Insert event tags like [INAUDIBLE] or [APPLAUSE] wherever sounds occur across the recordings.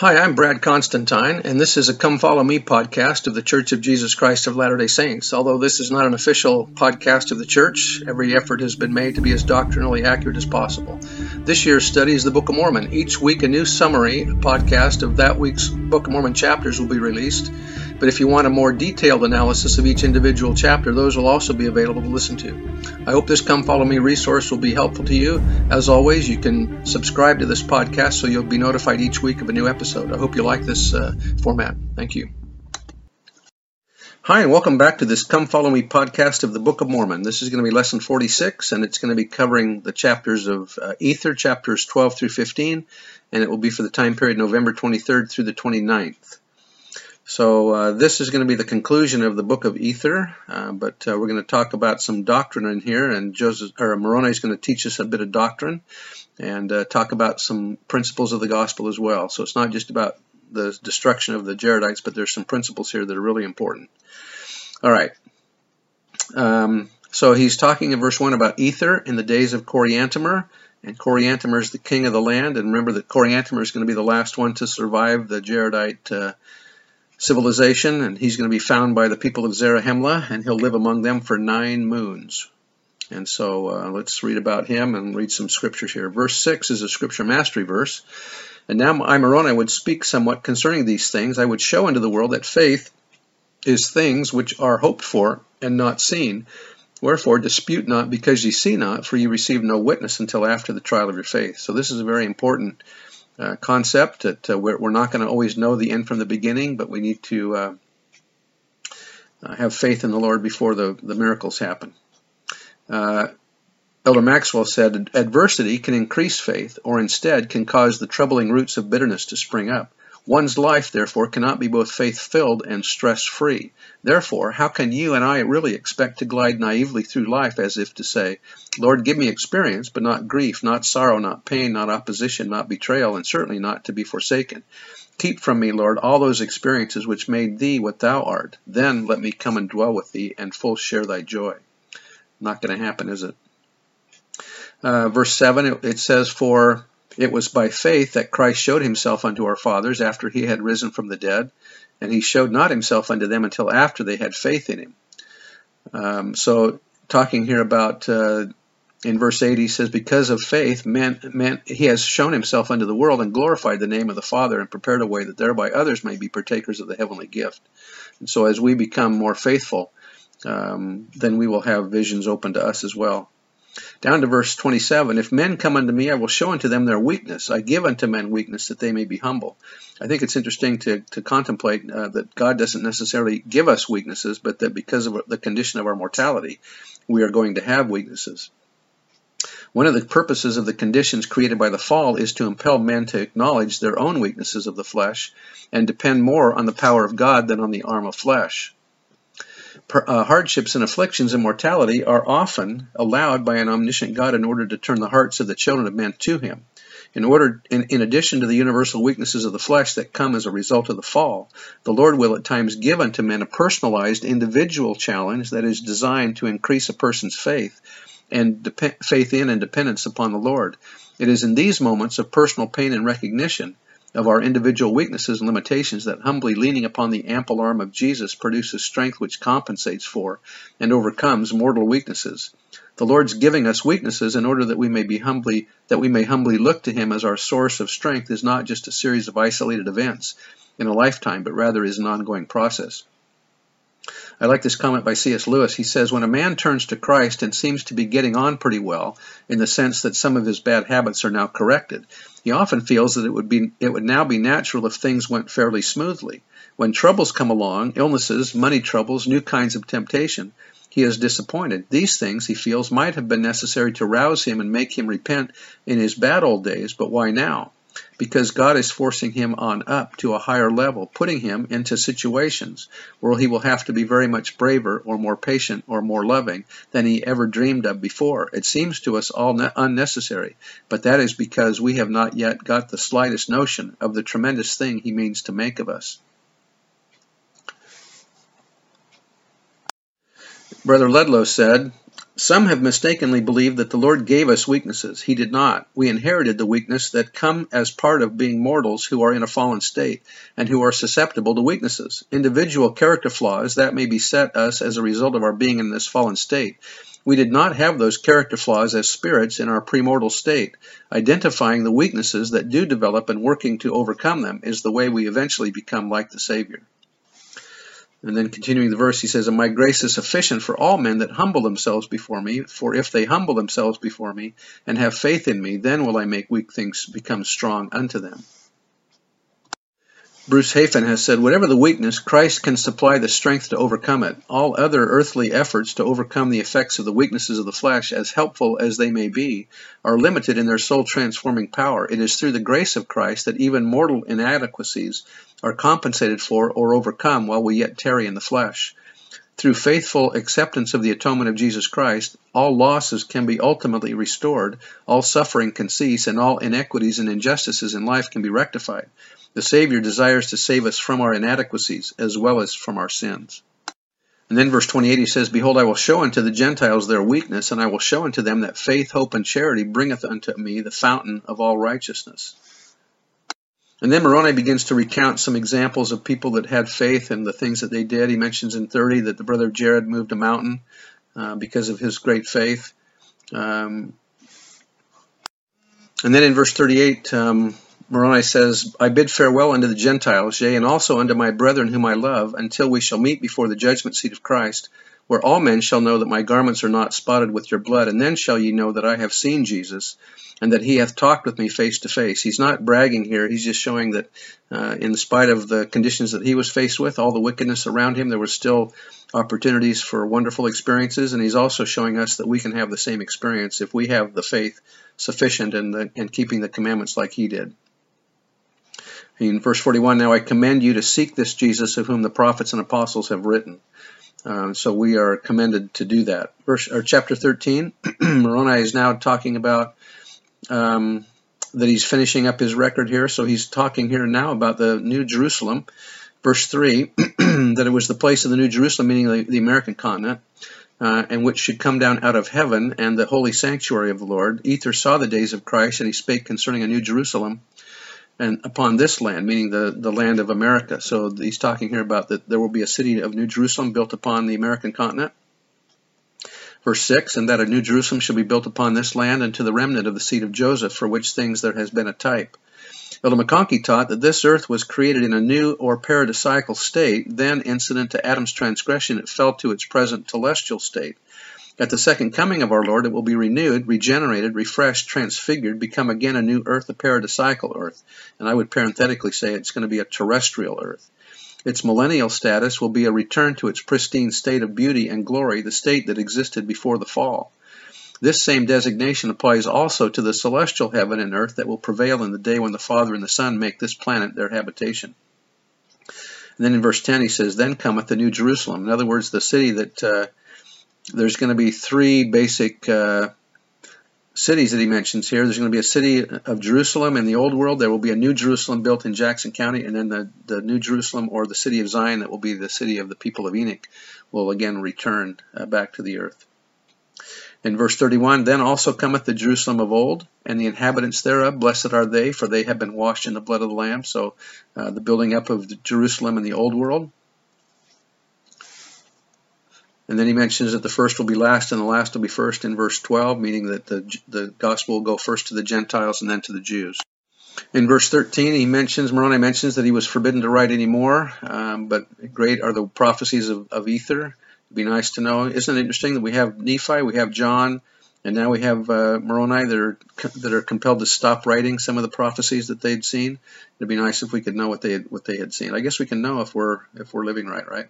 Hi, I'm Brad Constantine, and this is a Come Follow Me podcast of the Church of Jesus Christ of Latter day Saints. Although this is not an official podcast of the church, every effort has been made to be as doctrinally accurate as possible. This year's study is the Book of Mormon. Each week, a new summary podcast of that week's Book of Mormon chapters will be released. But if you want a more detailed analysis of each individual chapter, those will also be available to listen to. I hope this Come Follow Me resource will be helpful to you. As always, you can subscribe to this podcast so you'll be notified each week of a new episode. I hope you like this uh, format. Thank you. Hi, and welcome back to this Come Follow Me podcast of the Book of Mormon. This is going to be lesson 46, and it's going to be covering the chapters of uh, Ether, chapters 12 through 15, and it will be for the time period November 23rd through the 29th. So uh, this is going to be the conclusion of the book of Ether, uh, but uh, we're going to talk about some doctrine in here, and Joseph or Moroni is going to teach us a bit of doctrine and uh, talk about some principles of the gospel as well. So it's not just about the destruction of the Jaredites, but there's some principles here that are really important. All right. Um, so he's talking in verse 1 about Ether in the days of Coriantumr, and Coriantumr is the king of the land, and remember that Coriantumr is going to be the last one to survive the Jaredite uh, civilization, and he's going to be found by the people of Zarahemla, and he'll live among them for nine moons. And so uh, let's read about him and read some scriptures here. Verse 6 is a scripture mastery verse. And now I, Moroni, would speak somewhat concerning these things. I would show unto the world that faith is things which are hoped for and not seen. Wherefore dispute not because ye see not, for ye receive no witness until after the trial of your faith. So this is a very important uh, concept that uh, we're, we're, not going to always know the end from the beginning, but we need to uh, uh have faith in the Lord before the, the miracles happen. Uh, Elder Maxwell said, adversity can increase faith, or instead can cause the troubling roots of bitterness to spring up. One's life, therefore, cannot be both faith filled and stress free. Therefore, how can you and I really expect to glide naively through life as if to say, Lord, give me experience, but not grief, not sorrow, not pain, not opposition, not betrayal, and certainly not to be forsaken? Keep from me, Lord, all those experiences which made thee what thou art. Then let me come and dwell with thee and full share thy joy. Not going to happen, is it? Uh, verse 7, it, it says, For it was by faith that Christ showed himself unto our fathers after he had risen from the dead, and he showed not himself unto them until after they had faith in him. Um, so, talking here about uh, in verse 8, he says, Because of faith, man, man, he has shown himself unto the world and glorified the name of the Father and prepared a way that thereby others may be partakers of the heavenly gift. And so, as we become more faithful, um, then we will have visions open to us as well. Down to verse 27 If men come unto me, I will show unto them their weakness. I give unto men weakness that they may be humble. I think it's interesting to, to contemplate uh, that God doesn't necessarily give us weaknesses, but that because of the condition of our mortality, we are going to have weaknesses. One of the purposes of the conditions created by the fall is to impel men to acknowledge their own weaknesses of the flesh and depend more on the power of God than on the arm of flesh uh, hardships and afflictions and mortality are often allowed by an omniscient God in order to turn the hearts of the children of men to Him. In order, in, in addition to the universal weaknesses of the flesh that come as a result of the fall, the Lord will at times give unto men a personalized individual challenge that is designed to increase a person's faith and faith in and dependence upon the Lord. It is in these moments of personal pain and recognition of our individual weaknesses and limitations that humbly leaning upon the ample arm of Jesus produces strength which compensates for and overcomes mortal weaknesses. The Lord's giving us weaknesses in order that we may be humbly that we may humbly look to him as our source of strength is not just a series of isolated events in a lifetime, but rather is an ongoing process. I like this comment by C.S. Lewis. He says, When a man turns to Christ and seems to be getting on pretty well, in the sense that some of his bad habits are now corrected, he often feels that it would, be, it would now be natural if things went fairly smoothly. When troubles come along, illnesses, money troubles, new kinds of temptation, he is disappointed. These things, he feels, might have been necessary to rouse him and make him repent in his bad old days, but why now? Because God is forcing him on up to a higher level, putting him into situations where he will have to be very much braver or more patient or more loving than he ever dreamed of before. It seems to us all unnecessary, but that is because we have not yet got the slightest notion of the tremendous thing he means to make of us. Brother Ludlow said, Some have mistakenly believed that the Lord gave us weaknesses. He did not. We inherited the weakness that come as part of being mortals who are in a fallen state and who are susceptible to weaknesses. Individual character flaws that may beset us as a result of our being in this fallen state. We did not have those character flaws as spirits in our premortal state. Identifying the weaknesses that do develop and working to overcome them is the way we eventually become like the Savior. And then continuing the verse, he says, And my grace is sufficient for all men that humble themselves before me. For if they humble themselves before me and have faith in me, then will I make weak things become strong unto them. Bruce Hafen has said, Whatever the weakness, Christ can supply the strength to overcome it. All other earthly efforts to overcome the effects of the weaknesses of the flesh, as helpful as they may be, are limited in their soul transforming power. It is through the grace of Christ that even mortal inadequacies are compensated for or overcome while we yet tarry in the flesh. Through faithful acceptance of the atonement of Jesus Christ, all losses can be ultimately restored, all suffering can cease, and all inequities and injustices in life can be rectified. The Savior desires to save us from our inadequacies as well as from our sins. And then verse 28 he says, Behold, I will show unto the Gentiles their weakness, and I will show unto them that faith, hope, and charity bringeth unto me the fountain of all righteousness. And then Moroni begins to recount some examples of people that had faith and the things that they did. He mentions in 30 that the brother Jared moved a mountain uh, because of his great faith. Um, and then in verse 38, um, Moroni says, I bid farewell unto the Gentiles, yea, and also unto my brethren whom I love, until we shall meet before the judgment seat of Christ, where all men shall know that my garments are not spotted with your blood, and then shall ye know that I have seen Jesus, and that he hath talked with me face to face. He's not bragging here, he's just showing that uh, in spite of the conditions that he was faced with, all the wickedness around him, there were still opportunities for wonderful experiences, and he's also showing us that we can have the same experience if we have the faith sufficient in, the, in keeping the commandments like he did. In verse 41, now I commend you to seek this Jesus of whom the prophets and apostles have written. Uh, so we are commended to do that. Verse or chapter 13, [CLEARS THROAT] Moroni is now talking about um, that he's finishing up his record here. So he's talking here now about the New Jerusalem. Verse 3, [CLEARS THROAT] that it was the place of the New Jerusalem, meaning the, the American continent, uh, and which should come down out of heaven, and the holy sanctuary of the Lord. Ether saw the days of Christ, and he spake concerning a New Jerusalem, and upon this land, meaning the, the land of America. So he's talking here about that there will be a city of New Jerusalem built upon the American continent. Verse 6, and that a New Jerusalem shall be built upon this land and to the remnant of the seed of Joseph, for which things there has been a type. Elder McConkie taught that this earth was created in a new or paradisiacal state, then incident to Adam's transgression, it fell to its present telestial state. At the second coming of our Lord, it will be renewed, regenerated, refreshed, transfigured, become again a new earth, a paradisiacal earth. And I would parenthetically say it's going to be a terrestrial earth. Its millennial status will be a return to its pristine state of beauty and glory, the state that existed before the fall. This same designation applies also to the celestial heaven and earth that will prevail in the day when the Father and the Son make this planet their habitation. And then in verse 10 he says, Then cometh the New Jerusalem. In other words, the city that uh, there's going to be three basic uh, cities that he mentions here. There's going to be a city of Jerusalem in the old world. There will be a new Jerusalem built in Jackson County, and then the, the new Jerusalem or the city of Zion that will be the city of the people of Enoch will again return uh, back to the earth. In verse 31, then also cometh the Jerusalem of old, and the inhabitants thereof, blessed are they, for they have been washed in the blood of the Lamb. So uh, the building up of Jerusalem in the old world. And then he mentions that the first will be last and the last will be first in verse 12, meaning that the, the gospel will go first to the Gentiles and then to the Jews. In verse 13, he mentions, Moroni mentions that he was forbidden to write anymore, um, but great are the prophecies of, of Ether. It'd be nice to know. Isn't it interesting that we have Nephi, we have John, and now we have uh, Moroni that are, that are compelled to stop writing some of the prophecies that they'd seen. It'd be nice if we could know what they what they had seen. I guess we can know if we're if we're living right, right?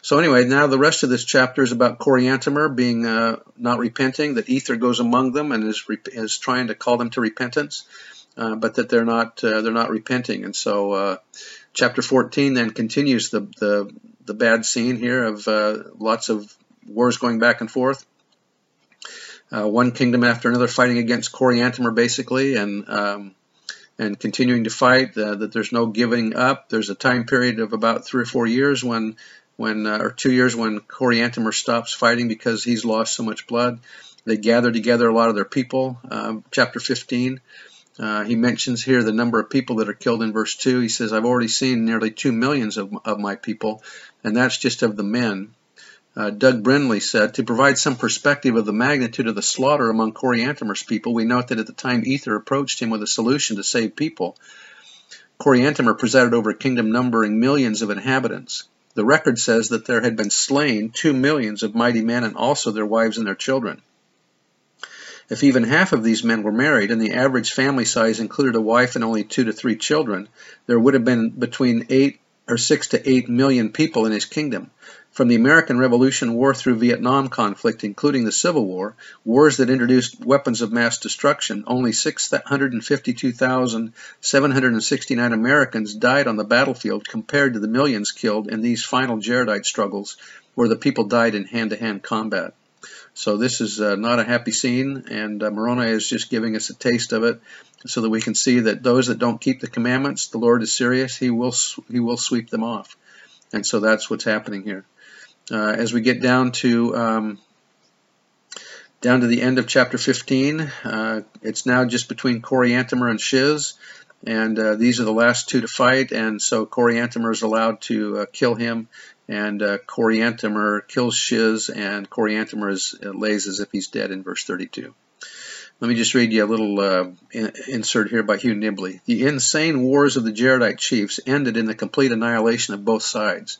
So anyway, now the rest of this chapter is about Coriantumr being uh, not repenting, that Ether goes among them and is is trying to call them to repentance, uh, but that they're not uh, they're not repenting. And so uh, chapter 14 then continues the the, the bad scene here of uh, lots of wars going back and forth. Uh, one kingdom after another fighting against Coriantumr basically, and um, and continuing to fight. that there's no giving up. There's a time period of about three or four years when when, uh, or two years when Coriantumr stops fighting because he's lost so much blood. They gather together a lot of their people. Uh, chapter 15, uh, he mentions here the number of people that are killed in verse 2. He says, I've already seen nearly two millions of, of my people, and that's just of the men. Uh, Doug Brinley said, to provide some perspective of the magnitude of the slaughter among Coriantumr's people, we note that at the time Ether approached him with a solution to save people, Coriantumr presided over a kingdom numbering millions of inhabitants. The record says that there had been slain two millions of mighty men and also their wives and their children. If even half of these men were married and the average family size included a wife and only two to three children, there would have been between eight or six to eight million people in his kingdom. From the American Revolution War through Vietnam conflict, including the Civil War, wars that introduced weapons of mass destruction, only 652,769 Americans died on the battlefield compared to the millions killed in these final Jaredite struggles, where the people died in hand-to-hand -hand combat. So this is uh, not a happy scene, and uh, Moroni is just giving us a taste of it so that we can see that those that don't keep the commandments, the Lord is serious. He will, he will sweep them off. And so that's what's happening here. Uh, as we get down to um, down to the end of chapter 15, uh, it's now just between Coriantumr and Shiz, and uh, these are the last two to fight, and so Coriantumr is allowed to uh, kill him, and uh, Coriantumr kills Shiz, and Coriantumr is, uh, lays as if he's dead in verse 32. Let me just read you a little uh, insert here by Hugh Nibley. The insane wars of the Jaredite chiefs ended in the complete annihilation of both sides.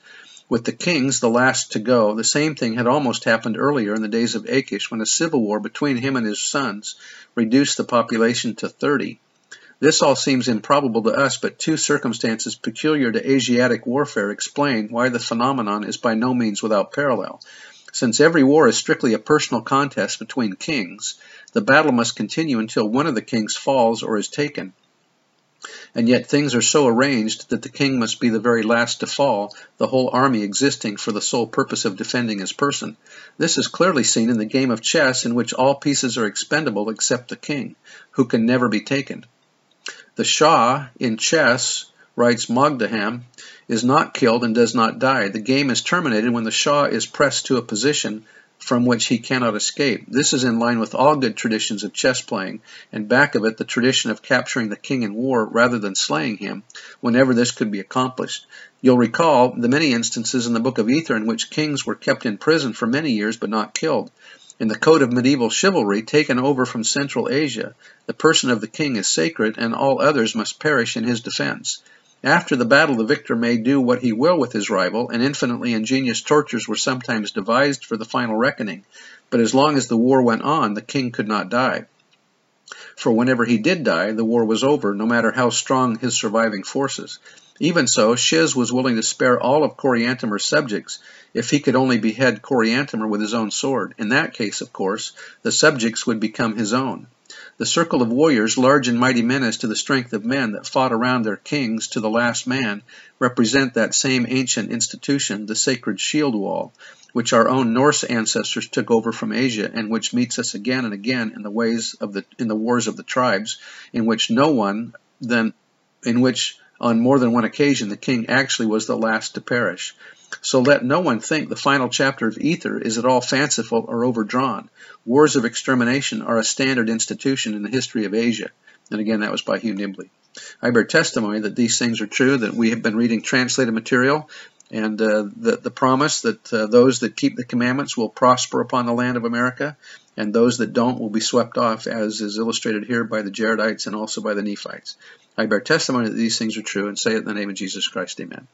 With the kings, the last to go, the same thing had almost happened earlier in the days of Akish when a civil war between him and his sons reduced the population to 30. This all seems improbable to us, but two circumstances peculiar to Asiatic warfare explain why the phenomenon is by no means without parallel. Since every war is strictly a personal contest between kings, the battle must continue until one of the kings falls or is taken and yet things are so arranged that the king must be the very last to fall, the whole army existing for the sole purpose of defending his person. This is clearly seen in the game of chess in which all pieces are expendable except the king, who can never be taken. The Shah in chess, writes Mogdaham, is not killed and does not die. The game is terminated when the Shah is pressed to a position from which he cannot escape. This is in line with all good traditions of chess playing, and back of it the tradition of capturing the king in war rather than slaying him, whenever this could be accomplished. You'll recall the many instances in the Book of Ether in which kings were kept in prison for many years but not killed. In the code of medieval chivalry taken over from Central Asia, the person of the king is sacred and all others must perish in his defense. After the battle, the victor may do what he will with his rival, and infinitely ingenious tortures were sometimes devised for the final reckoning. But as long as the war went on, the king could not die. For whenever he did die, the war was over, no matter how strong his surviving forces. Even so, Shiz was willing to spare all of Coriantumr's subjects if he could only behead Coriantumr with his own sword. In that case, of course, the subjects would become his own. The circle of warriors, large and mighty men as to the strength of men, that fought around their kings to the last man, represent that same ancient institution, the sacred shield wall, which our own Norse ancestors took over from Asia, and which meets us again and again in the ways of the in the wars of the tribes, in which no one then in which on more than one occasion the king actually was the last to perish. So let no one think the final chapter of Ether is at all fanciful or overdrawn. Wars of extermination are a standard institution in the history of Asia. And again, that was by Hugh Nibley. I bear testimony that these things are true, that we have been reading translated material, and uh, the, the promise that uh, those that keep the commandments will prosper upon the land of America, and those that don't will be swept off, as is illustrated here by the Jaredites and also by the Nephites. I bear testimony that these things are true and say it in the name of Jesus Christ. Amen.